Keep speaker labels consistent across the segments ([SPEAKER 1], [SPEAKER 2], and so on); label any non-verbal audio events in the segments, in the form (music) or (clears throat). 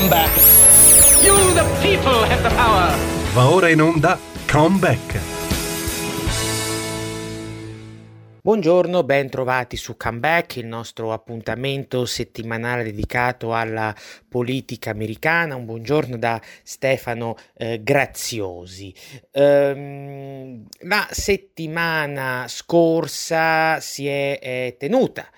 [SPEAKER 1] Comeback.
[SPEAKER 2] You, the people, have the power.
[SPEAKER 3] Va ora in onda Comeback.
[SPEAKER 4] Buongiorno, ben trovati su Comeback, il nostro appuntamento settimanale dedicato alla politica americana. Un buongiorno da Stefano eh, Graziosi. Ehm, la settimana scorsa si è, è tenuta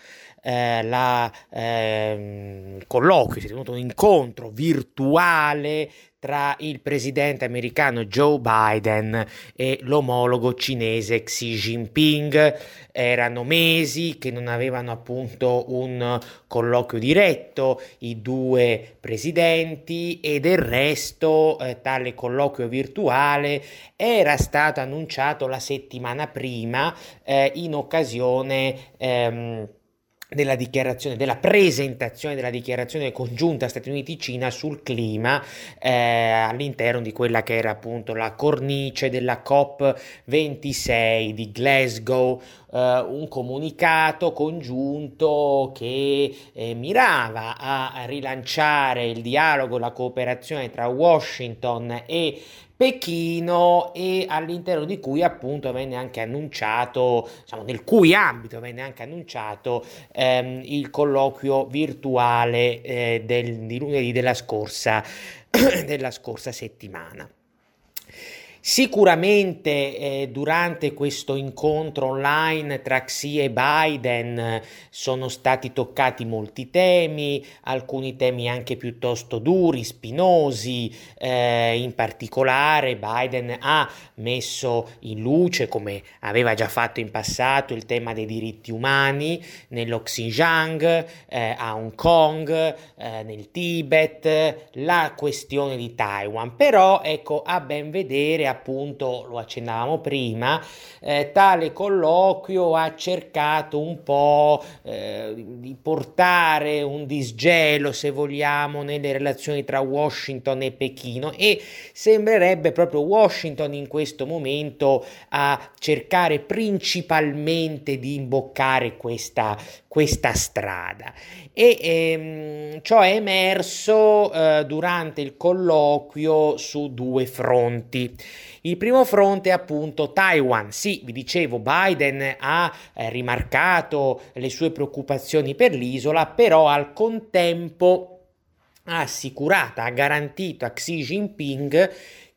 [SPEAKER 4] eh, la, eh, colloquio, si è tenuto un incontro virtuale tra il presidente americano Joe Biden e l'omologo cinese Xi Jinping. Erano mesi che non avevano appunto un colloquio diretto i due presidenti e del resto eh, tale colloquio virtuale era stato annunciato la settimana prima eh, in occasione ehm, della dichiarazione, della presentazione della dichiarazione congiunta Stati Uniti-Cina sul clima eh, all'interno di quella che era appunto la cornice della COP26 di Glasgow, eh, un comunicato congiunto che eh, mirava a rilanciare il dialogo, la cooperazione tra Washington e Pechino e all'interno di cui appunto venne anche annunciato, diciamo, nel cui ambito venne anche annunciato ehm, il colloquio virtuale eh, del, di lunedì della scorsa, (clears throat) della scorsa settimana. Sicuramente eh, durante questo incontro online tra Xi e Biden eh, sono stati toccati molti temi, alcuni temi anche piuttosto duri, spinosi, eh, in particolare Biden ha messo in luce, come aveva già fatto in passato, il tema dei diritti umani nello Xinjiang, eh, a Hong Kong, eh, nel Tibet, la questione di Taiwan, però ecco a ben vedere appunto, lo accennavamo prima, eh, tale colloquio ha cercato un po' eh, di portare un disgelo, se vogliamo, nelle relazioni tra Washington e Pechino e sembrerebbe proprio Washington in questo momento a cercare principalmente di imboccare questa, questa strada. E ehm, ciò è emerso eh, durante il colloquio su due fronti. Il primo fronte è appunto Taiwan. Sì, vi dicevo, Biden ha eh, rimarcato le sue preoccupazioni per l'isola, però al contempo ha assicurato, ha garantito a Xi Jinping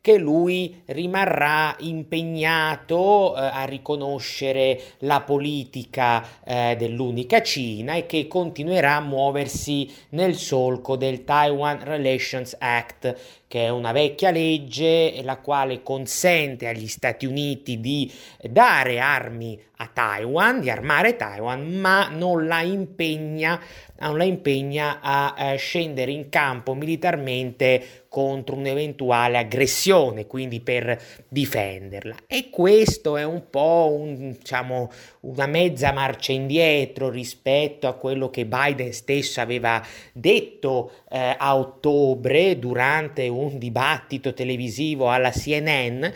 [SPEAKER 4] che lui rimarrà impegnato eh, a riconoscere la politica eh, dell'unica Cina e che continuerà a muoversi nel solco del Taiwan Relations Act che è una vecchia legge la quale consente agli Stati Uniti di dare armi a Taiwan, di armare Taiwan, ma non la impegna, non la impegna a eh, scendere in campo militarmente contro un'eventuale aggressione, quindi per difenderla. E questo è un po' un, diciamo, una mezza marcia indietro rispetto a quello che Biden stesso aveva detto eh, a ottobre durante un dibattito televisivo alla CNN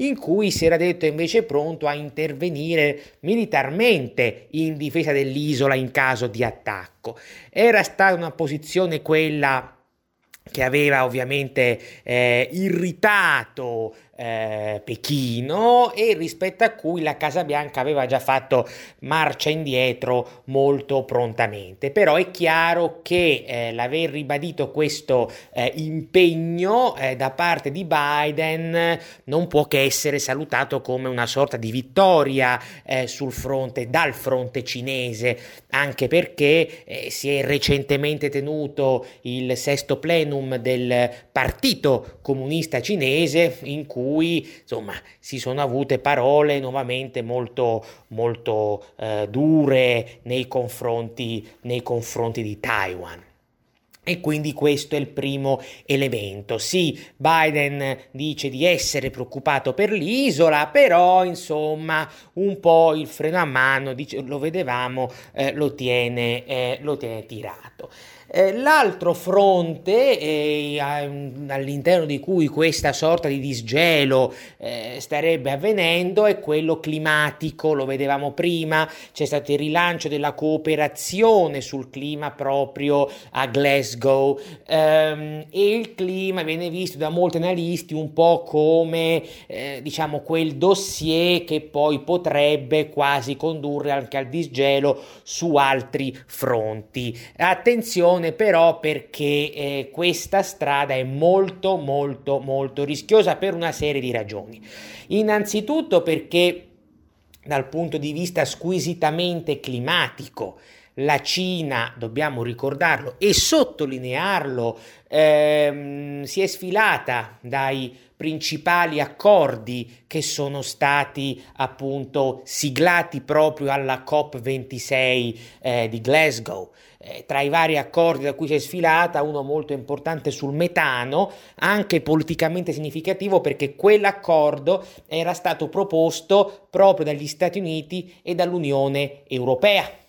[SPEAKER 4] in cui si era detto invece pronto a intervenire militarmente in difesa dell'isola in caso di attacco. Era stata una posizione quella che aveva ovviamente eh, irritato eh, Pechino e rispetto a cui la Casa Bianca aveva già fatto marcia indietro molto prontamente. Però è chiaro che eh, l'aver ribadito questo eh, impegno eh, da parte di Biden non può che essere salutato come una sorta di vittoria eh, sul fronte, dal fronte cinese, anche perché eh, si è recentemente tenuto il sesto plenum del Partito Comunista Cinese in cui cui insomma si sono avute parole nuovamente molto, molto eh, dure nei confronti, nei confronti di Taiwan. E quindi questo è il primo elemento. Sì, Biden dice di essere preoccupato per l'isola, però insomma un po' il freno a mano, dice, lo vedevamo, eh, lo, tiene, eh, lo tiene tirato. Eh, l'altro fronte eh, all'interno di cui questa sorta di disgelo eh, starebbe avvenendo è quello climatico, lo vedevamo prima, c'è stato il rilancio della cooperazione sul clima proprio a Glasgow ehm, e il clima viene visto da molti analisti un po' come diciamo quel dossier che poi potrebbe quasi condurre anche al disgelo su altri fronti. Attenzione però perché eh, questa strada è molto molto molto rischiosa per una serie di ragioni. Innanzitutto perché dal punto di vista squisitamente climatico la Cina, dobbiamo ricordarlo e sottolinearlo, ehm, si è sfilata dai principali accordi che sono stati appunto siglati proprio alla COP26 eh, di Glasgow. Eh, tra i vari accordi da cui si è sfilata, uno molto importante sul metano, anche politicamente significativo perché quell'accordo era stato proposto proprio dagli Stati Uniti e dall'Unione Europea.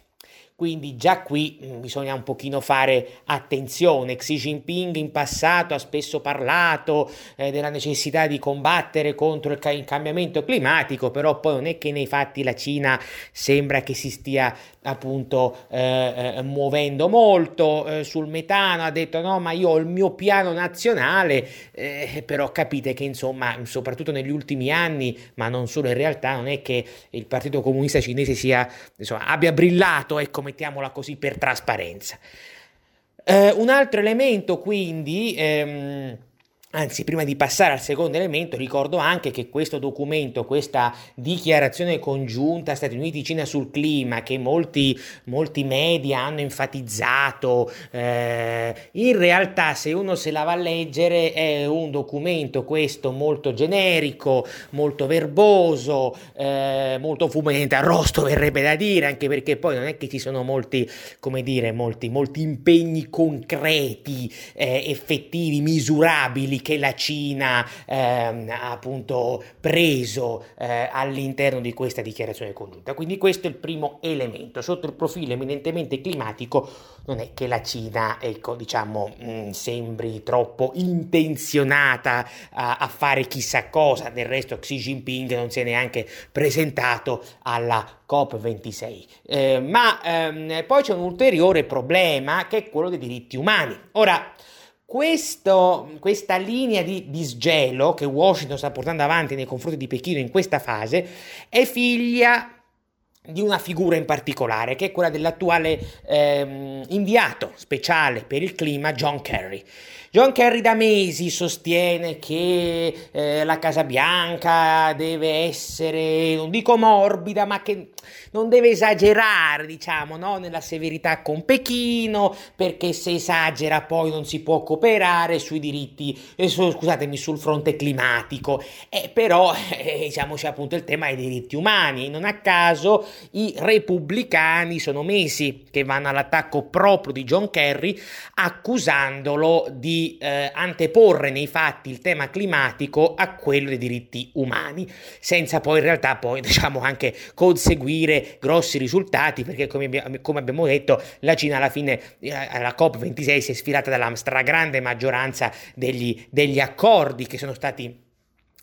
[SPEAKER 4] Quindi già qui mm, bisogna un pochino fare attenzione. Xi Jinping in passato ha spesso parlato eh, della necessità di combattere contro il cambiamento climatico, però poi non è che nei fatti la Cina sembra che si stia appunto eh, eh, muovendo molto eh, sul metano, ha detto no ma io ho il mio piano nazionale, eh, però capite che insomma soprattutto negli ultimi anni, ma non solo in realtà, non è che il Partito Comunista Cinese sia, insomma, abbia brillato, ecco mettiamola così, per trasparenza. Eh, un altro elemento quindi... Ehm, Anzi, prima di passare al secondo elemento, ricordo anche che questo documento, questa dichiarazione congiunta Stati Uniti-Cina sul clima, che molti, molti media hanno enfatizzato, eh, in realtà se uno se la va a leggere è un documento questo molto generico, molto verboso, eh, molto fumente arrosto verrebbe da dire, anche perché poi non è che ci sono molti, come dire, molti, molti impegni concreti, eh, effettivi, misurabili che la Cina ehm, ha appunto preso eh, all'interno di questa dichiarazione congiunta. Quindi questo è il primo elemento. Sotto il profilo eminentemente climatico non è che la Cina, ecco, diciamo, mh, mm, sembri troppo intenzionata a, a fare chissà cosa. Del resto Xi Jinping non si è neanche presentato alla COP26. Eh, ma ehm, poi c'è un ulteriore problema che è quello dei diritti umani. Ora, questo, questa linea di disgelo che Washington sta portando avanti nei confronti di Pechino in questa fase è figlia di una figura in particolare, che è quella dell'attuale ehm, inviato speciale per il clima John Kerry. John Kerry da mesi sostiene che eh, la Casa Bianca deve essere, non dico morbida, ma che non deve esagerare, diciamo, no? nella severità con Pechino, perché se esagera poi non si può cooperare sui diritti, eh, su, scusatemi, sul fronte climatico. Eh, però, (laughs) eh, diciamoci appunto, il tema dei diritti umani. Non a caso i repubblicani sono mesi che vanno all'attacco proprio di John Kerry, accusandolo di eh, anteporre nei fatti il tema climatico a quello dei diritti umani, senza poi in realtà poi (laughs) diciamo anche conseguire grossi risultati, perché come come abbiamo detto la Cina alla fine eh, alla COP26 si è sfilata dalla stragrande maggioranza degli, degli accordi che sono stati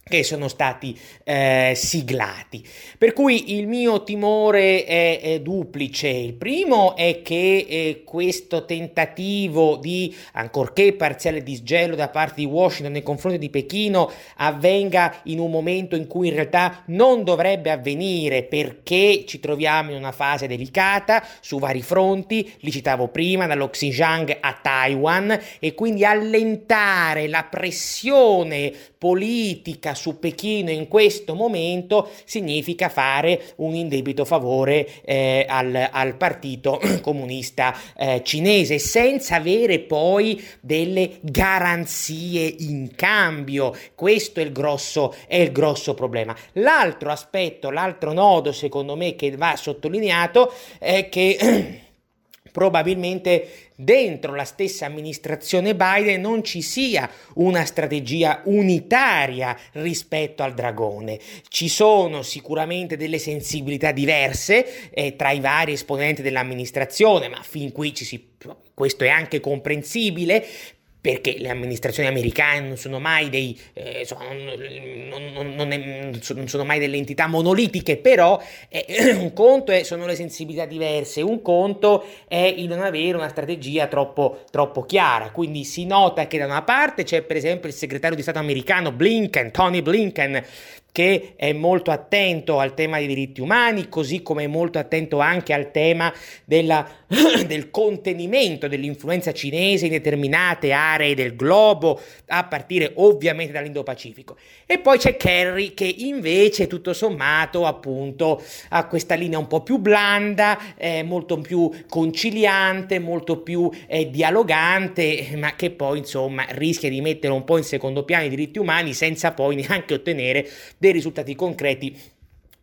[SPEAKER 4] che sono stati eh, siglati. Per cui il mio timore è, è duplice. Il primo è che eh, questo tentativo di, ancorché parziale disgelo da parte di Washington nei confronti di Pechino, avvenga in un momento in cui in realtà non dovrebbe avvenire perché ci troviamo in una fase delicata su vari fronti, li citavo prima, dallo Xinjiang a Taiwan, e quindi allentare la pressione politica su Pechino in questo momento significa fare un indebito favore eh, al, al, partito (clears throat) comunista eh, cinese senza avere poi delle garanzie in cambio. Questo è il grosso, è il grosso problema. L'altro aspetto, l'altro nodo secondo me che va sottolineato è che (clears throat) probabilmente dentro la stessa amministrazione Biden non ci sia una strategia unitaria rispetto al dragone. Ci sono sicuramente delle sensibilità diverse eh, tra i vari esponenti dell'amministrazione, ma fin qui ci si questo è anche comprensibile, perché le amministrazioni americane non sono mai dei eh, insomma, non, non, non, è, non, sono mai delle entità monolitiche, però eh, (clears throat) un conto è, sono le sensibilità diverse, un conto è il non avere una strategia troppo, troppo chiara. Quindi si nota che da una parte c'è per esempio il segretario di Stato americano Blinken, Tony Blinken, che è molto attento al tema dei diritti umani, così come è molto attento anche al tema della, (clears throat) del contenimento dell'influenza cinese in determinate aree del globo, a partire ovviamente dall'Indo-Pacifico. E poi c'è Kerry che invece tutto sommato appunto ha questa linea un po' più blanda, eh, molto più conciliante, molto più eh, dialogante, (laughs) ma che poi insomma rischia di mettere un po' in secondo piano i diritti umani senza poi (laughs) neanche ottenere dei risultati concreti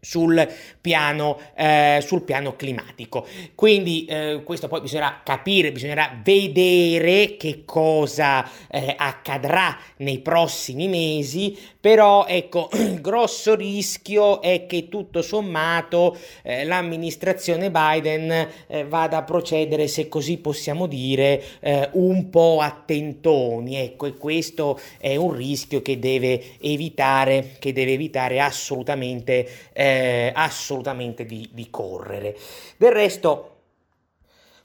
[SPEAKER 4] sul piano, eh, sul piano climatico. Quindi eh, questo poi bisognerà capire, bisognerà vedere che cosa eh, accadrà nei prossimi mesi, però ecco, (clears throat) grosso rischio è che tutto sommato eh, l'amministrazione Biden eh, vada a procedere, se così possiamo dire, eh, un po' a tentoni, ecco, e questo è un rischio che deve evitare, che deve evitare assolutamente eh, eh, assolutamente di, di correre. Del resto,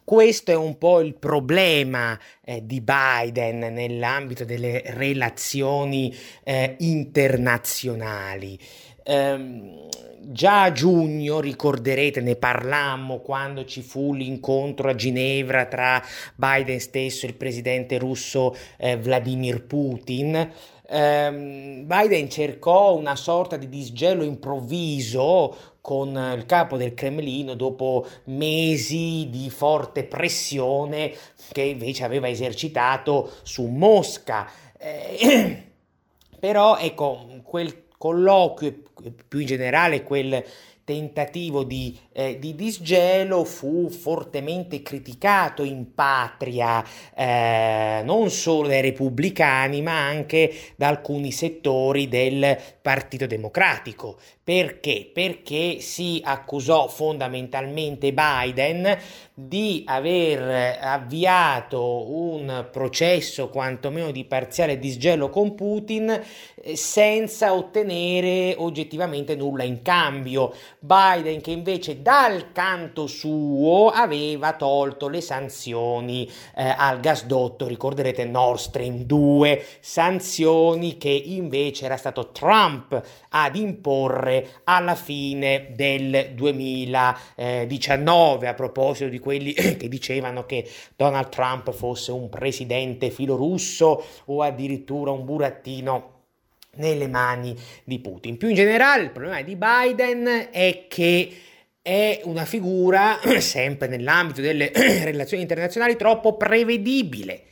[SPEAKER 4] questo è un po' il problema eh, di Biden nell'ambito delle relazioni eh, internazionali. Um, già a giugno, ricorderete, ne parlammo quando ci fu l'incontro a Ginevra tra Biden stesso e il presidente russo eh, Vladimir Putin ehm, Biden cercò una sorta di disgelo improvviso con il capo del Cremlino dopo mesi di forte pressione che invece aveva esercitato su Mosca. Eh, (clears throat) però ecco, quel colloquio, più in generale quel tentativo di, eh, di, disgelo fu fortemente criticato in patria, eh, non solo dai repubblicani, ma anche da alcuni settori del Partito Democratico. Perché? Perché si accusò fondamentalmente Biden di aver avviato un processo quantomeno di parziale disgelo con Putin eh, senza ottenere oggettivamente nulla in cambio. Biden che invece dal canto suo aveva tolto le sanzioni eh, al gasdotto, ricorderete Nord Stream 2, sanzioni che invece era stato Trump ad imporre alla fine del 2019 a proposito di quelli (clears throat) che dicevano che Donald Trump fosse un presidente filorusso o addirittura un burattino nelle mani di Putin. Più in generale, il problema di Biden è che è una figura, (clears throat) sempre nell'ambito delle (clears throat) relazioni internazionali, troppo prevedibile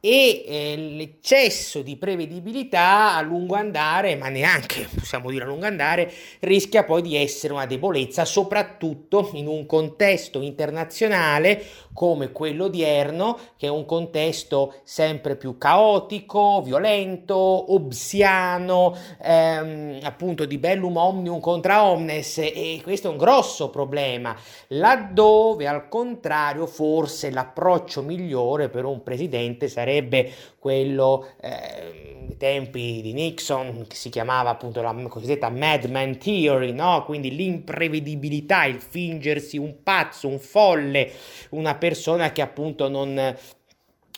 [SPEAKER 4] e eh, l'eccesso di prevedibilità a lungo andare, ma neanche possiamo dire a lungo andare, rischia poi di essere una debolezza, soprattutto in un contesto internazionale come quello odierno, che è un contesto sempre più caotico, violento, obsiano, ehm, appunto di bellum omnium contra omnes, e questo è un grosso problema, laddove al contrario forse l'approccio migliore per un presidente sarebbe quello eh, tempi di Nixon che si chiamava appunto la cosiddetta Madman Theory, no? quindi l'imprevedibilità, il fingersi un pazzo, un folle, una persona che appunto non,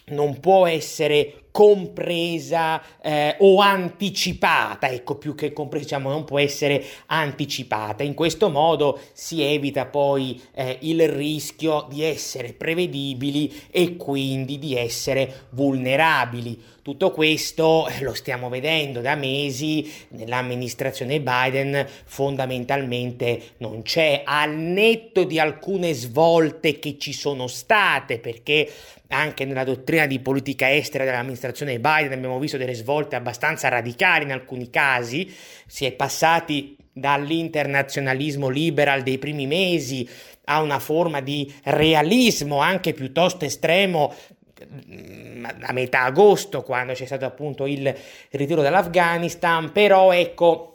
[SPEAKER 4] non può essere compresa eh, o anticipata, ecco più che compresa, diciamo, non può essere anticipata. In questo modo si evita poi eh, il rischio di essere prevedibili e quindi di essere vulnerabili. Tutto questo eh, lo stiamo vedendo da mesi nell'amministrazione Biden, fondamentalmente non c'è, al netto di alcune svolte che ci sono state, perché anche nella dottrina di politica estera dell'amministrazione Biden abbiamo visto delle svolte abbastanza radicali in alcuni casi, si è passati dall'internazionalismo liberal dei primi mesi a una forma di realismo anche piuttosto estremo mm, a metà agosto quando c'è stato appunto il ritiro dall'Afghanistan però ecco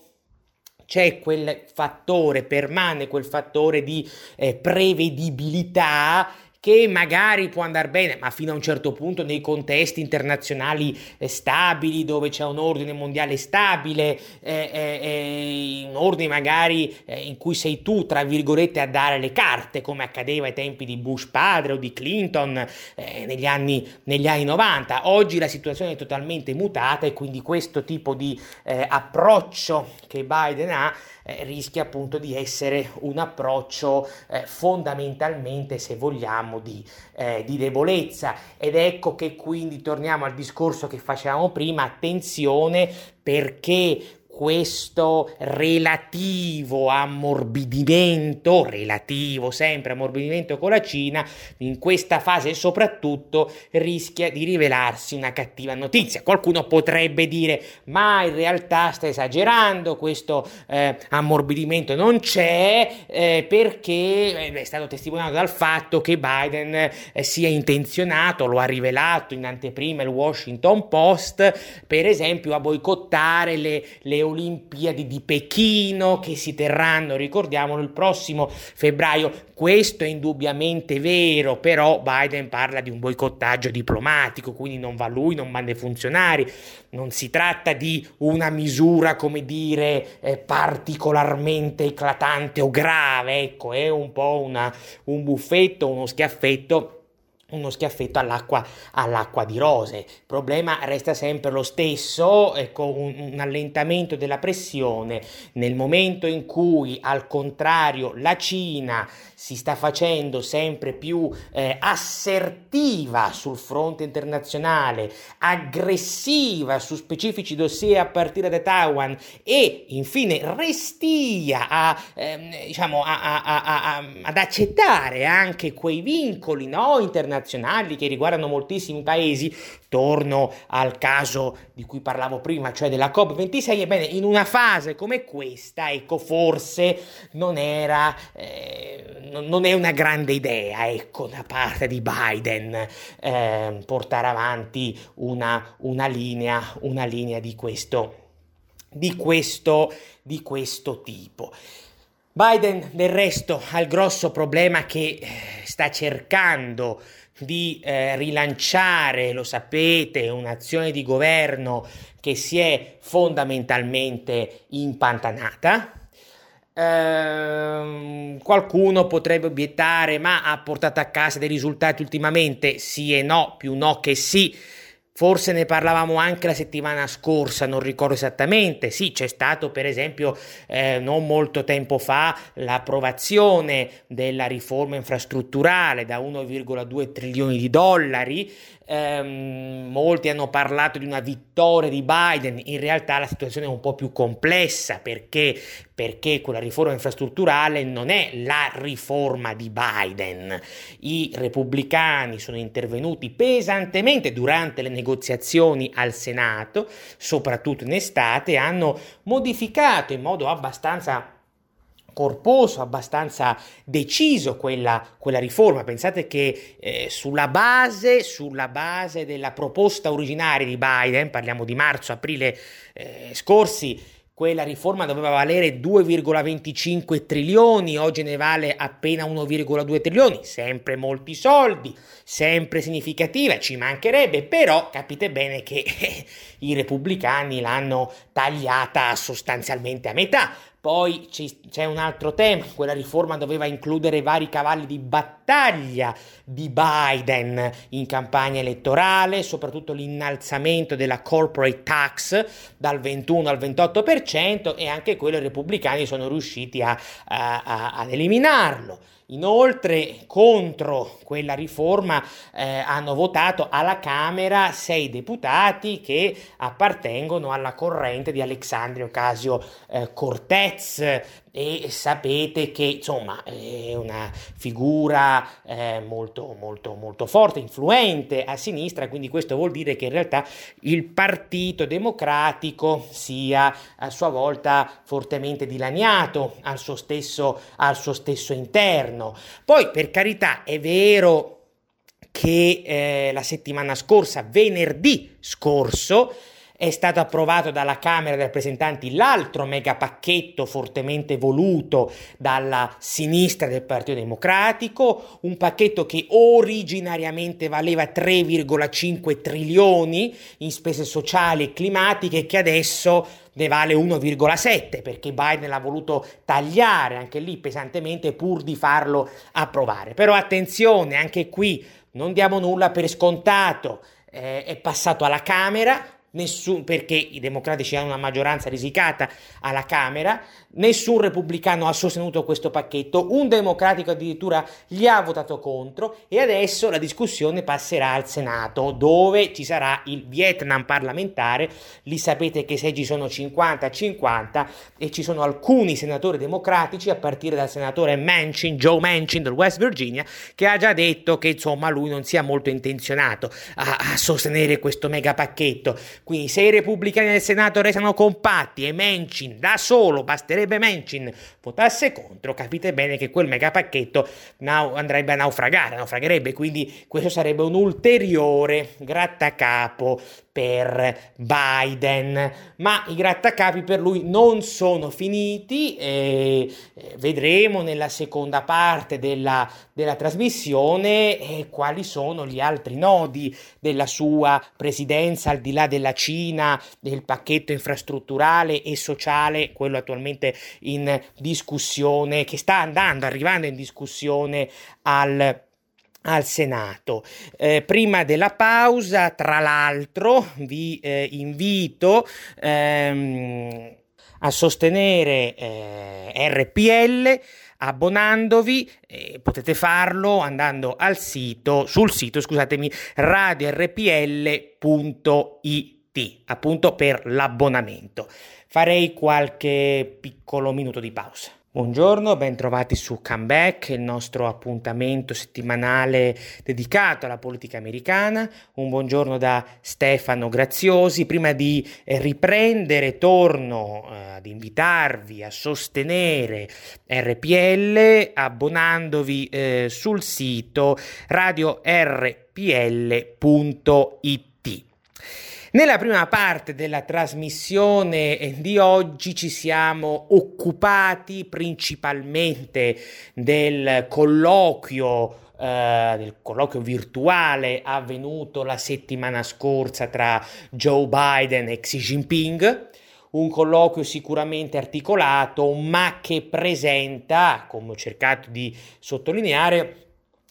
[SPEAKER 4] c'è quel fattore permane quel fattore di eh, prevedibilità che magari può andare bene, ma fino a un certo punto nei contesti internazionali eh, stabili, dove c'è un ordine mondiale stabile, eh, eh, eh un ordine magari eh, in cui sei tu, tra virgolette, a dare le carte, come accadeva ai tempi di Bush padre o di Clinton eh, negli, anni, negli anni 90. Oggi la situazione è totalmente mutata e quindi questo tipo di approccio che Biden ha eh, rischia appunto di essere un approccio eh, fondamentalmente, se vogliamo, di, eh, di debolezza. Ed ecco che quindi torniamo al discorso che facevamo prima, attenzione perché questo relativo ammorbidimento, relativo sempre ammorbidimento con la Cina, in questa fase soprattutto rischia di rivelarsi una cattiva notizia. Qualcuno potrebbe dire, ma in realtà sta esagerando, questo eh, ammorbidimento non c'è eh, perché eh, è stato testimoniato dal fatto che Biden eh, sia intenzionato, lo ha rivelato in anteprima il Washington Post, per esempio a boicottare le, le Olimpiadi di Pechino che si terranno, ricordiamolo, il prossimo febbraio. Questo è indubbiamente vero, però Biden parla di un boicottaggio diplomatico, quindi non va lui, non manda i funzionari, non si tratta di una misura, come dire, eh, particolarmente eclatante o grave, ecco, è un po' una, un buffetto, uno schiaffetto uno schiaffetto all'acqua, all'acqua, di rose. Il problema resta sempre lo stesso, ecco, un, un, allentamento della pressione nel momento in cui al contrario la Cina si sta facendo sempre più eh, assertiva sul fronte internazionale, aggressiva su specifici dossier a partire da Taiwan e infine restia a, eh, diciamo, a, a, ad accettare anche quei vincoli no, internazionali che riguardano moltissimi paesi, torno al caso di cui parlavo prima, cioè della COP26, ebbene in una fase come questa, ecco, forse non era... Eh, non è una grande idea, ecco, da parte di Biden eh, portare avanti una, una, linea, una linea di questo, di questo, di questo tipo. Biden del resto ha il grosso problema che eh, sta cercando di eh, rilanciare, lo sapete, un'azione di governo che si è fondamentalmente impantanata, Ehm, qualcuno potrebbe obiettare, ma ha portato a casa dei risultati ultimamente? Sì e no, più no che sì. Forse ne parlavamo anche la settimana scorsa, non ricordo esattamente. Sì, c'è stato per esempio eh, non molto tempo fa l'approvazione della riforma infrastrutturale da 1,2 trilioni di dollari ehm, molti hanno parlato di una vittoria di Biden, in realtà la situazione è un po' più complessa perché, perché quella riforma infrastrutturale non è la riforma di Biden. I repubblicani sono intervenuti pesantemente durante le negoziazioni al Senato, soprattutto in estate, hanno modificato in modo abbastanza corposo, abbastanza deciso quella, quella riforma. Pensate che eh, sulla, base, sulla base della proposta originaria di Biden, parliamo di marzo-aprile eh, scorsi, quella riforma doveva valere 2,25 trilioni, oggi ne vale appena 1,2 trilioni, sempre molti soldi, sempre significativa, ci mancherebbe, però capite bene che (laughs) i repubblicani l'hanno tagliata sostanzialmente a metà. Poi c'è un altro tema, quella riforma doveva includere vari cavalli di battaglia di Biden in campagna elettorale, soprattutto l'innalzamento della corporate tax dal 21 al 28% e anche quello i repubblicani sono riusciti a, a, a, ad eliminarlo. Inoltre, contro quella riforma eh, hanno votato alla Camera sei deputati che appartengono alla corrente di Alexandria Ocasio eh, Cortez, e sapete che insomma è una figura eh, molto molto molto forte, influente a sinistra, quindi questo vuol dire che in realtà il Partito Democratico sia a sua volta fortemente dilaniato al suo stesso, al suo stesso interno. Poi per carità è vero che eh, la settimana scorsa, venerdì scorso, è stato approvato dalla Camera dei rappresentanti l'altro megapacchetto fortemente voluto dalla sinistra del Partito Democratico, un pacchetto che originariamente valeva 3,5 trilioni in spese sociali e climatiche che adesso ne vale 1,7 perché Biden l'ha voluto tagliare anche lì pesantemente pur di farlo approvare. Però attenzione, anche qui non diamo nulla per scontato, eh, è passato alla Camera, nessun, perché i democratici hanno una maggioranza risicata alla Camera, nessun repubblicano ha sostenuto questo pacchetto, un democratico addirittura gli ha votato contro e adesso la discussione passerà al Senato dove ci sarà il Vietnam parlamentare, lì sapete che seggi sono 50-50 e ci sono alcuni senatori democratici a partire dal senatore Manchin, Joe Manchin del West Virginia, che ha già detto che insomma lui non sia molto intenzionato a, a sostenere questo mega pacchetto quindi se i repubblicani del Senato restano compatti e Manchin da solo, basterebbe Manchin, votasse contro, capite bene che quel megapacchetto nau- andrebbe a naufragare, naufragherebbe, quindi questo sarebbe un ulteriore grattacapo per Biden, ma i grattacapi per lui non sono finiti, e vedremo nella seconda parte della, della trasmissione eh, quali sono gli altri nodi della sua presidenza al di là della Cina, del pacchetto infrastrutturale e sociale, quello attualmente in discussione, che sta andando, arrivando in discussione al al Senato. Eh, prima della pausa, tra l'altro, vi eh, invito ehm, a sostenere eh, RPL abbonandovi, eh, potete farlo andando al sito, sul sito, scusatemi, radiorpl.it, appunto per l'abbonamento. Farei qualche piccolo minuto di pausa. Buongiorno, bentrovati su Comeback, il nostro appuntamento settimanale dedicato alla politica americana. Un buongiorno da Stefano Graziosi. Prima di eh, riprendere, torno eh, ad invitarvi a sostenere RPL abbonandovi eh, sul sito radiorpl.it. Nella prima parte della trasmissione di oggi ci siamo occupati principalmente del colloquio eh, del colloquio virtuale avvenuto la settimana scorsa tra Joe Biden e Xi Jinping. Un colloquio sicuramente articolato, ma che presenta, come ho cercato di sottolineare,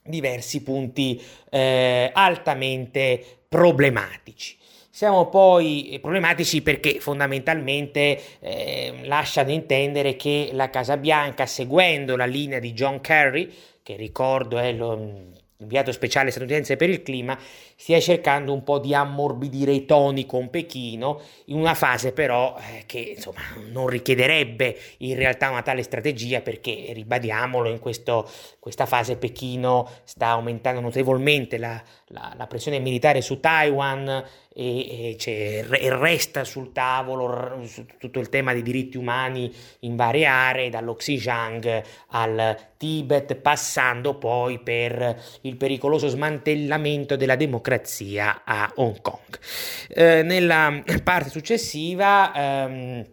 [SPEAKER 4] diversi punti eh, altamente problematici. Siamo poi problematici perché fondamentalmente eh, lasciano intendere che la Casa Bianca, seguendo la linea di John Kerry, che ricordo è lo, inviato speciale statunitense per il clima, stia cercando un po' di ammorbidire i toni con Pechino, in una fase però eh, che insomma non richiederebbe in realtà una tale strategia perché, ribadiamolo, in questo, questa fase Pechino sta aumentando notevolmente la, la, la pressione militare su Taiwan e, e, e, resta sul tavolo tutto il tema dei diritti umani in varie aree, dallo Xinjiang al Tibet, passando poi per il pericoloso smantellamento della democrazia a Hong Kong. Eh, nella parte successiva ehm,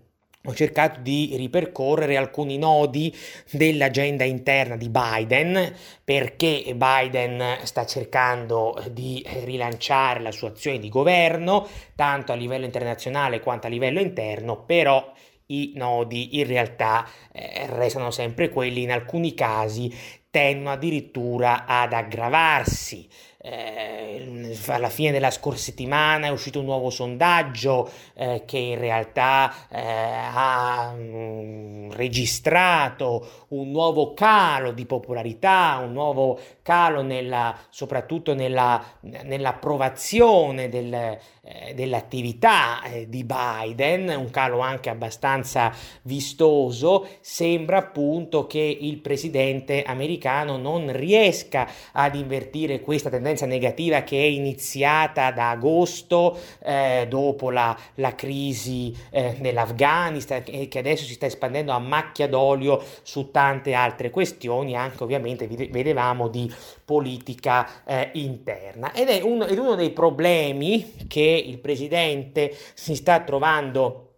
[SPEAKER 4] ho cercato di ripercorrere alcuni nodi dell'agenda interna di Biden perché Biden sta cercando di rilanciare la sua azione di governo tanto a livello internazionale quanto a livello interno, però i nodi in realtà eh, restano sempre quelli, in alcuni casi tendono addirittura ad aggravarsi. Eh, alla fine della scorsa settimana è uscito un nuovo sondaggio eh, che in realtà eh, ha mm, registrato un nuovo calo di popolarità, un nuovo calo nella, soprattutto nella, nell'approvazione del, eh, dell'attività eh, di Biden, un calo anche abbastanza vistoso. Sembra appunto che il presidente americano non riesca ad invertire questa tendenza tendenza negativa che è iniziata da agosto eh, dopo la, la crisi eh, nell'Afghanistan e che adesso si sta espandendo a macchia d'olio su tante altre questioni, anche ovviamente vedevamo di politica eh, interna. Ed è, uno, ed uno dei problemi che il presidente si sta trovando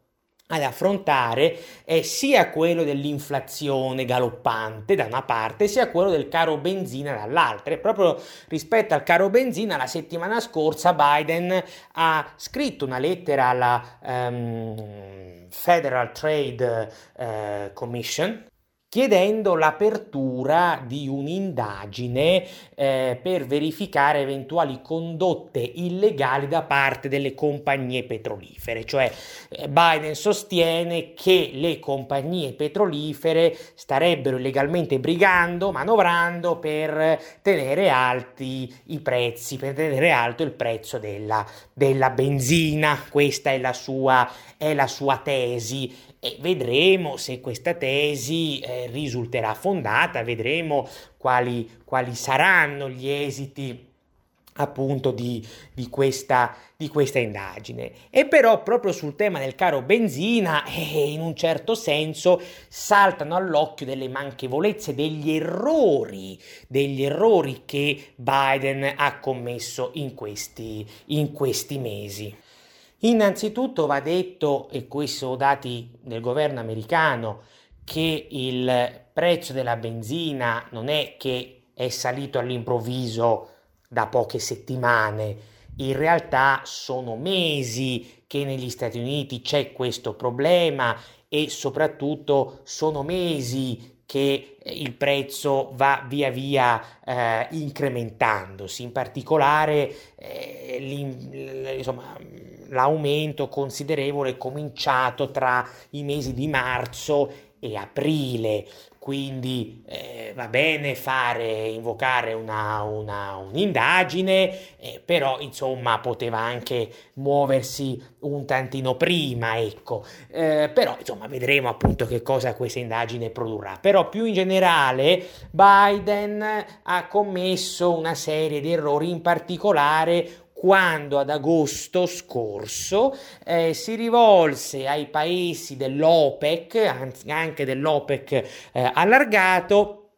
[SPEAKER 4] ad affrontare è sia quello dell'inflazione galoppante da una parte, sia quello del caro benzina dall'altra. E proprio rispetto al caro benzina, la settimana scorsa Biden ha scritto una lettera alla um, Federal Trade uh, Commission chiedendo l'apertura di un'indagine eh, per verificare eventuali condotte illegali da parte delle compagnie petrolifere. Cioè eh, Biden sostiene che le compagnie petrolifere starebbero illegalmente brigando, manovrando per tenere alti i prezzi, per tenere alto il prezzo della, della benzina. Questa è la sua, è la sua tesi e vedremo se questa tesi eh, risulterà fondata, vedremo quali, quali, saranno gli esiti appunto di, di, questa, di, questa, indagine. E però proprio sul tema del caro benzina, eh, in un certo senso saltano all'occhio delle manchevolezze, degli errori, degli errori che Biden ha commesso in questi, in questi mesi. Innanzitutto va detto, e questi sono dati del governo americano, che il prezzo della benzina non è che è salito all'improvviso da poche settimane, in realtà sono mesi che negli Stati Uniti c'è questo problema e soprattutto sono mesi che il prezzo va via via eh, incrementandosi, in particolare eh, insomma, l'aumento considerevole è cominciato tra i mesi di marzo e aprile, quindi eh, va bene fare, invocare una, una, un'indagine, eh, però insomma poteva anche muoversi un tantino prima, ecco, eh, però insomma vedremo appunto che cosa questa indagine produrrà. Però più in generale Biden ha commesso una serie di errori, in particolare quando ad agosto scorso eh, si rivolse ai paesi dell'OPEC, anzi anche dell'OPEC eh, allargato,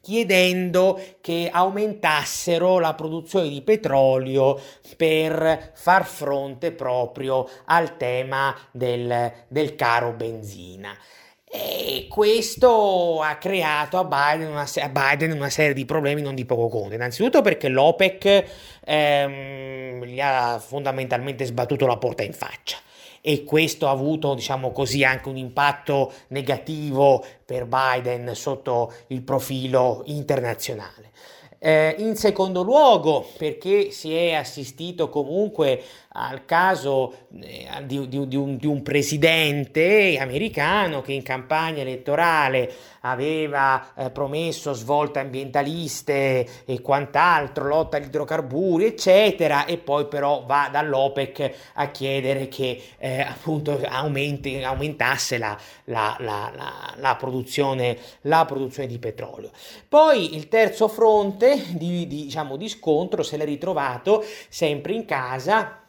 [SPEAKER 4] chiedendo che aumentassero la produzione di petrolio per far fronte proprio al tema del, del caro benzina. E questo ha creato a Biden, una, a Biden, una, serie di problemi non di poco conto. Innanzitutto perché l'OPEC ehm, gli ha fondamentalmente sbattuto la porta in faccia e questo ha avuto, diciamo così, anche un impatto negativo per Biden sotto il profilo internazionale. Eh, in secondo luogo, perché si è assistito comunque al caso eh, di, di, di, un, di, un, presidente americano che in campagna elettorale aveva eh, promesso svolte ambientaliste e quant'altro, lotta agli idrocarburi, eccetera, e poi però va dall'OPEC a chiedere che eh, appunto aumenti, aumentasse la, la, la, produzione, la produzione di petrolio. Poi il terzo fronte di, di, diciamo, di scontro se l'è ritrovato sempre in casa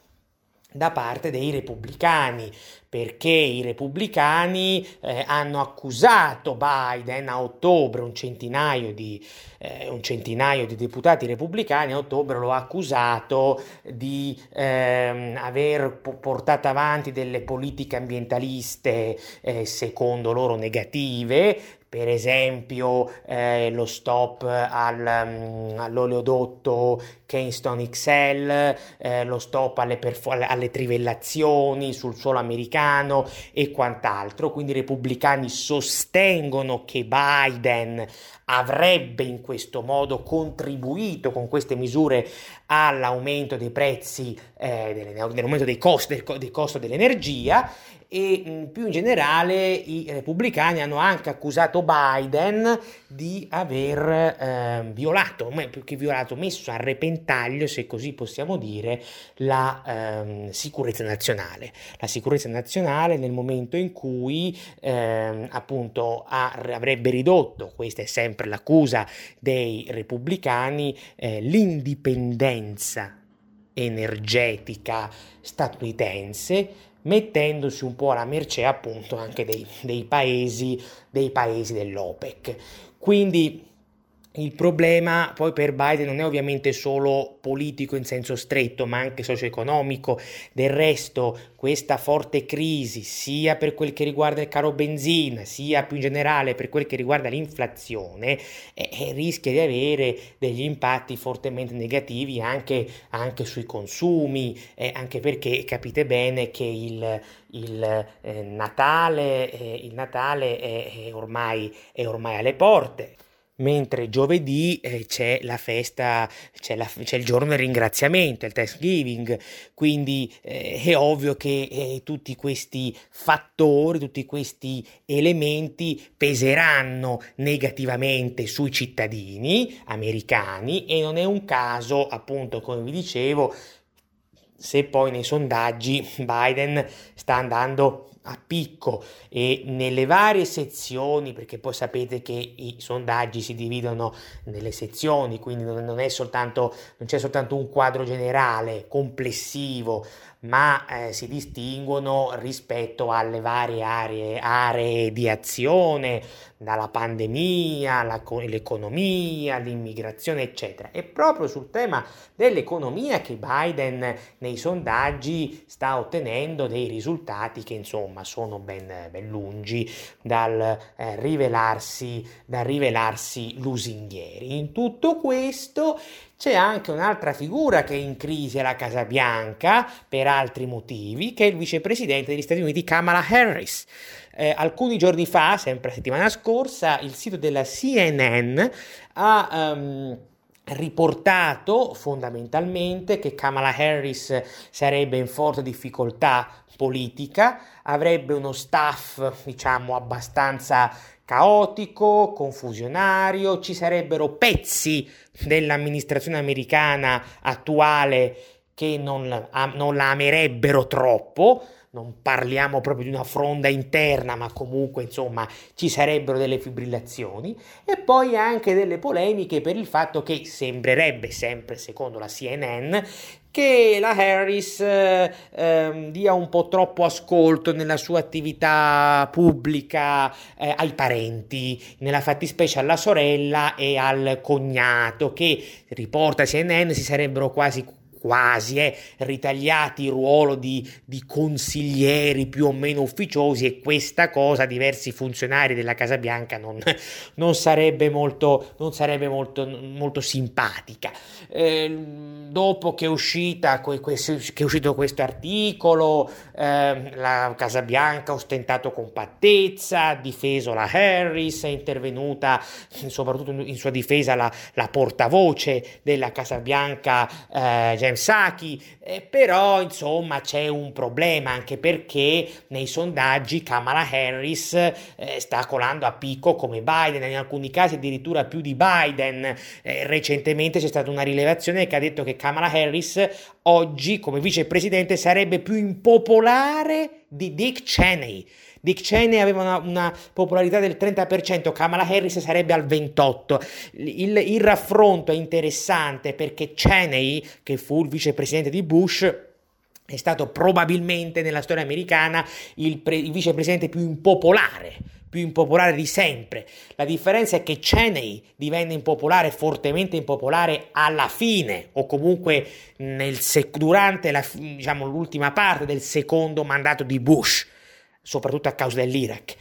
[SPEAKER 4] da parte dei repubblicani, perché i repubblicani eh, hanno accusato Biden a ottobre, un centinaio, di, eh, un centinaio di deputati repubblicani a ottobre lo ha accusato di eh, aver portato avanti delle politiche ambientaliste eh, secondo loro negative, per esempio eh, lo stop al, um, all'oleodotto Keystone XL, eh, lo stop alle, perfo- alle, trivellazioni sul suolo americano e quant'altro. Quindi i repubblicani sostengono che Biden avrebbe in questo modo contribuito con queste misure all'aumento dei prezzi, eh, dell'aumento dei costi, del costo dell'energia e mh, più in generale i repubblicani hanno anche accusato Biden di aver eh, violato, più che violato, messo a repentaglio, se così possiamo dire, la eh, sicurezza nazionale. La sicurezza nazionale nel momento in cui eh, appunto ha, avrebbe ridotto, questa è sempre sempre l'accusa dei repubblicani, eh, l'indipendenza energetica statunitense mettendosi un po' alla mercé appunto anche dei, dei, paesi, dei paesi dell'OPEC. Quindi il problema poi per Biden non è ovviamente solo politico in senso stretto, ma anche socio-economico. Del resto, questa forte crisi, sia per quel che riguarda il caro benzina, sia più in generale per quel che riguarda l'inflazione, eh, eh, rischia di avere degli impatti fortemente negativi anche, anche sui consumi, eh, anche perché capite bene che il, il eh, Natale, eh, il Natale è, è, ormai, è ormai alle porte mentre giovedì eh, c'è la festa, c'è, la, c'è, il giorno del ringraziamento, il Thanksgiving, quindi eh, è ovvio che eh, tutti questi fattori, tutti questi elementi peseranno negativamente sui cittadini americani e non è un caso, appunto, come vi dicevo, se poi nei sondaggi Biden sta andando a picco e nelle varie sezioni, perché poi sapete che i sondaggi si dividono nelle sezioni, quindi non, è soltanto, non c'è soltanto un quadro generale, complessivo, ma eh, si distinguono rispetto alle varie aree, aree di azione, dalla pandemia, la, l'economia, l'immigrazione, eccetera. E proprio sul tema dell'economia che Biden nei sondaggi sta ottenendo dei risultati che insomma sono ben, ben lungi dal, eh, rivelarsi, dal rivelarsi lusinghieri. In tutto questo c'è anche un'altra figura che è in crisi alla Casa Bianca per altri motivi, che è il vicepresidente degli Stati Uniti Kamala Harris. Eh, alcuni giorni fa, sempre la settimana scorsa, il sito della CNN ha um, riportato fondamentalmente che Kamala Harris sarebbe in forte difficoltà politica, avrebbe uno staff, diciamo, abbastanza caotico, confusionario, ci sarebbero pezzi dell'amministrazione americana attuale che non non la amerebbero troppo, non parliamo proprio di una fronda interna, ma comunque insomma ci sarebbero delle fibrillazioni. E poi anche delle polemiche per il fatto che sembrerebbe sempre secondo la CNN che la Harris eh, eh, dia un po' troppo ascolto nella sua attività pubblica eh, ai parenti, nella fattispecie alla sorella e al cognato, che riporta CNN si sarebbero quasi quasi eh, ritagliati il ruolo di, di, consiglieri più o meno ufficiosi e questa cosa diversi funzionari della Casa Bianca non, non sarebbe, molto, non sarebbe molto, molto simpatica. Eh, dopo che è, uscita, che è uscito questo articolo, eh, la Casa Bianca ha ostentato compattezza, ha difeso la Harris, è intervenuta soprattutto in sua difesa la, la portavoce della Casa Bianca, eh, Saki, eh, però insomma c'è un problema anche perché nei sondaggi Kamala Harris eh, sta colando a picco come Biden, in alcuni casi addirittura più di Biden. Eh, recentemente c'è stata una rilevazione che ha detto che Kamala Harris oggi come vicepresidente sarebbe più impopolare di Dick Cheney. Dick Cheney aveva una, una, popolarità del 30%, Kamala Harris sarebbe al 28%. Il, il raffronto è interessante perché Cheney, che fu il vicepresidente di Bush, è stato probabilmente nella storia americana il, pre, il vicepresidente più impopolare più impopolare di sempre. La differenza è che Cheney divenne impopolare, fortemente impopolare alla fine o comunque sec- durante la, diciamo, l'ultima parte del secondo mandato di Bush soprattutto a causa dell'Iraq.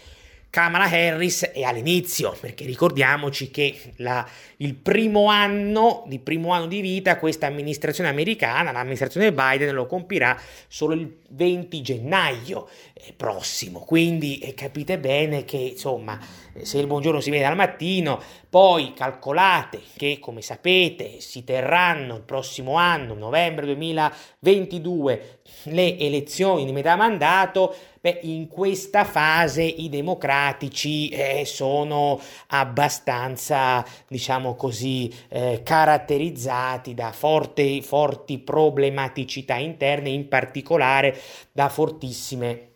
[SPEAKER 4] Kamala Harris è all'inizio, perché ricordiamoci che la, il primo anno, di primo anno di vita, questa amministrazione americana, l'amministrazione Biden, lo compirà solo il 20 gennaio prossimo. Quindi eh, capite bene che, insomma, se il buongiorno si vede al mattino, poi calcolate che, come sapete, si terranno il prossimo anno, novembre 2022, le elezioni di metà mandato, beh, in questa fase i democratici eh, sono abbastanza, diciamo così, eh, caratterizzati da forti, forti problematicità interne, in particolare da fortissime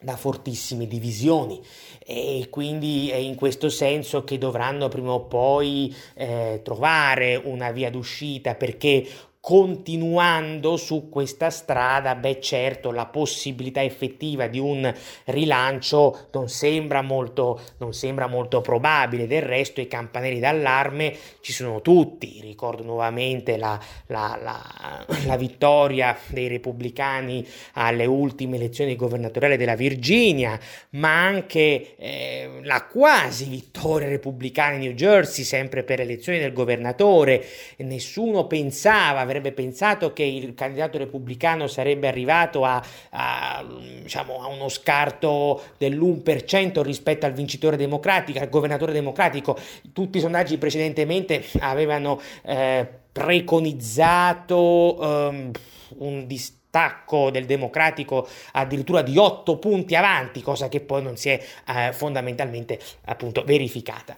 [SPEAKER 4] da fortissime divisioni. E quindi è in questo senso che dovranno prima o poi eh, trovare una via d'uscita perché continuando su questa strada, beh certo la possibilità effettiva di un rilancio non sembra molto, non sembra molto probabile, del resto i campanelli d'allarme ci sono tutti, ricordo nuovamente la, la, la, la vittoria dei repubblicani alle ultime elezioni governatoriali della Virginia, ma anche eh, la quasi vittoria repubblicana in New Jersey, sempre per elezioni del governatore, nessuno pensava avrebbe pensato che il candidato repubblicano sarebbe arrivato a, a, diciamo, a uno scarto dell'1% rispetto al vincitore democratico, al governatore democratico. Tutti i sondaggi precedentemente avevano eh, preconizzato um, un distacco del democratico addirittura di 8 punti avanti, cosa che poi non si è eh, fondamentalmente appunto verificata.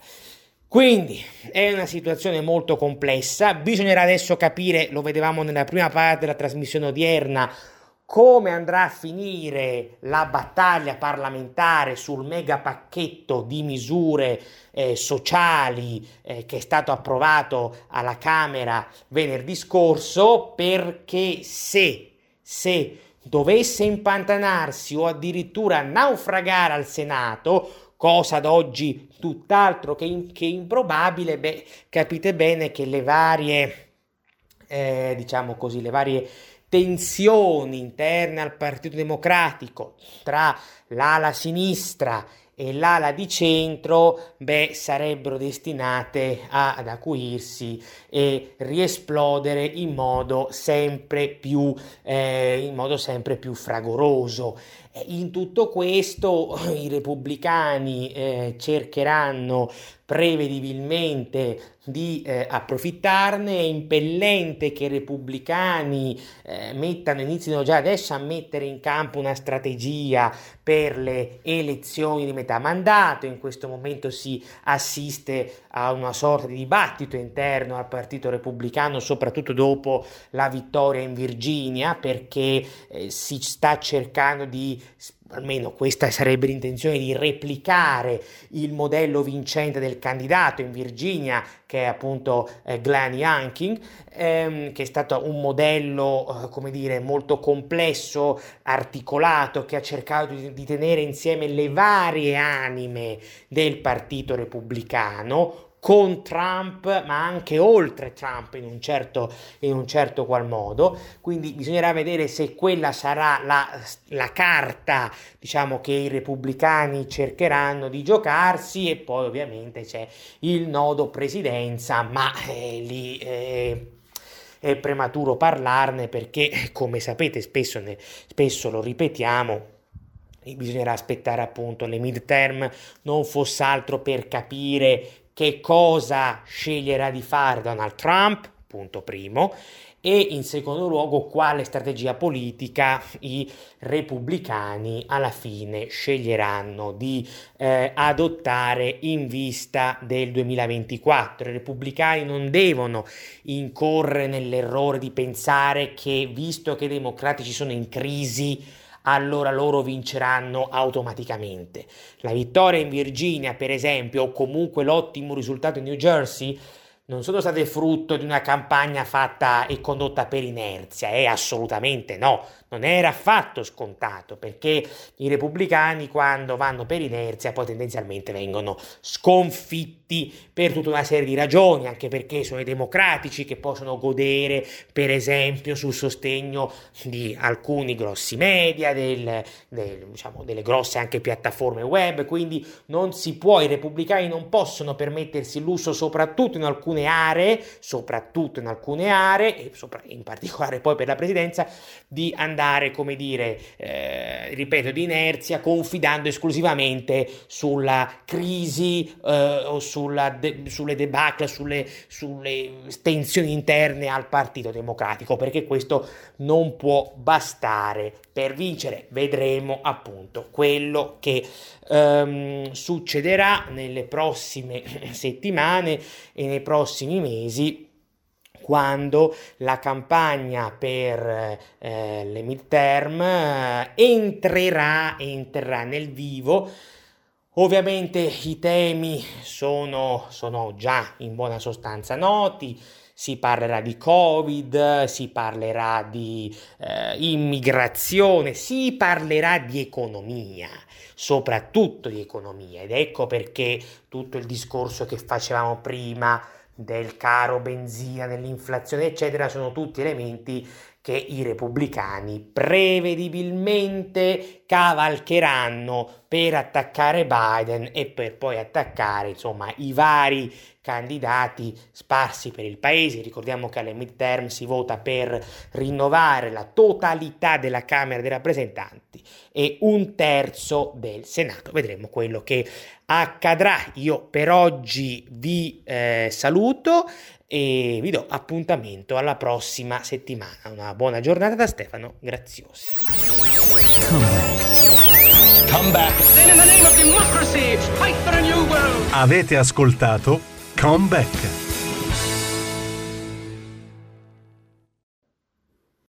[SPEAKER 4] Quindi è una situazione molto complessa, bisognerà adesso capire, lo vedevamo nella prima parte della trasmissione odierna, come andrà a finire la battaglia parlamentare sul mega pacchetto di misure eh, sociali eh, che è stato approvato alla Camera venerdì scorso, perché se, se dovesse impantanarsi o addirittura naufragare al Senato, cosa ad oggi tutt'altro che, in, che improbabile, beh, capite bene che le varie, eh, diciamo così, le varie tensioni interne al Partito Democratico tra l'ala sinistra e l'ala di centro, beh, sarebbero destinate a, ad acuirsi e riesplodere in modo sempre più, eh, in modo sempre più fragoroso. In tutto questo (laughs) i repubblicani eh, cercheranno prevedibilmente di eh, approfittarne, è impellente che i repubblicani eh, mettano, inizino già adesso a mettere in campo una strategia per le elezioni di metà mandato, in questo momento si assiste a una sorta di dibattito interno al Partito Repubblicano, soprattutto dopo la vittoria in Virginia, perché eh, si sta cercando di almeno questa sarebbe l'intenzione di replicare il modello vincente del candidato in Virginia che è appunto eh, Glenn Youngkin ehm, che è stato un modello eh, come dire molto complesso articolato che ha cercato di, di tenere insieme le varie anime del partito repubblicano con Trump, ma anche oltre Trump in un certo, in un certo qual modo. Quindi bisognerà vedere se quella sarà la, la carta, diciamo, che i repubblicani cercheranno di giocarsi e poi ovviamente c'è il nodo presidenza, ma eh, lì... Eh, è prematuro parlarne perché, come sapete, spesso, ne, spesso lo ripetiamo, bisognerà aspettare appunto le midterm, non fosse altro per capire che cosa sceglierà di fare Donald Trump, punto primo, e in secondo luogo quale strategia politica i repubblicani alla fine sceglieranno di eh, adottare in vista del 2024. I repubblicani non devono incorrere nell'errore di pensare che visto che i democratici sono in crisi allora loro vinceranno automaticamente. La vittoria in Virginia, per esempio, o comunque l'ottimo risultato in New Jersey, non sono state frutto di una campagna fatta e condotta per inerzia, eh, assolutamente no, non era affatto scontato perché i repubblicani quando vanno per inerzia poi tendenzialmente vengono sconfitti per tutta una serie di ragioni, anche perché sono i democratici che possono godere per esempio sul sostegno di alcuni grossi media, del, del, diciamo, delle grosse anche piattaforme web, quindi non si può, i repubblicani non possono permettersi il lusso soprattutto in alcune aree, soprattutto in alcune aree, e in particolare poi per la presidenza, di andare, come dire, eh, ripeto, di inerzia, confidando esclusivamente sulla crisi eh, o sulla de- sulle debacle, sulle, sulle tensioni interne al Partito Democratico, perché questo non può bastare per vincere. Vedremo appunto quello che um, succederà nelle prossime (clears throat) settimane e nei prossimi mesi quando la campagna per eh, le midterm eh, entrerà, entrerà nel vivo. Ovviamente i temi sono, sono già in buona sostanza noti, si parlerà di Covid, si parlerà di eh, immigrazione, si parlerà di economia, soprattutto di economia. Ed ecco perché tutto il discorso che facevamo prima del caro benzina, dell'inflazione, eccetera, sono tutti elementi che i repubblicani prevedibilmente cavalcheranno per attaccare Biden e per poi attaccare insomma i vari candidati sparsi per il paese. Ricordiamo che alle midterm si vota per rinnovare la totalità della Camera dei rappresentanti e un terzo del Senato. Vedremo quello che accadrà. Io per oggi vi eh, saluto e vi do appuntamento alla prossima settimana. Una buona giornata da Stefano Graziosi.
[SPEAKER 2] Come back. New world.
[SPEAKER 3] Avete ascoltato Come Back.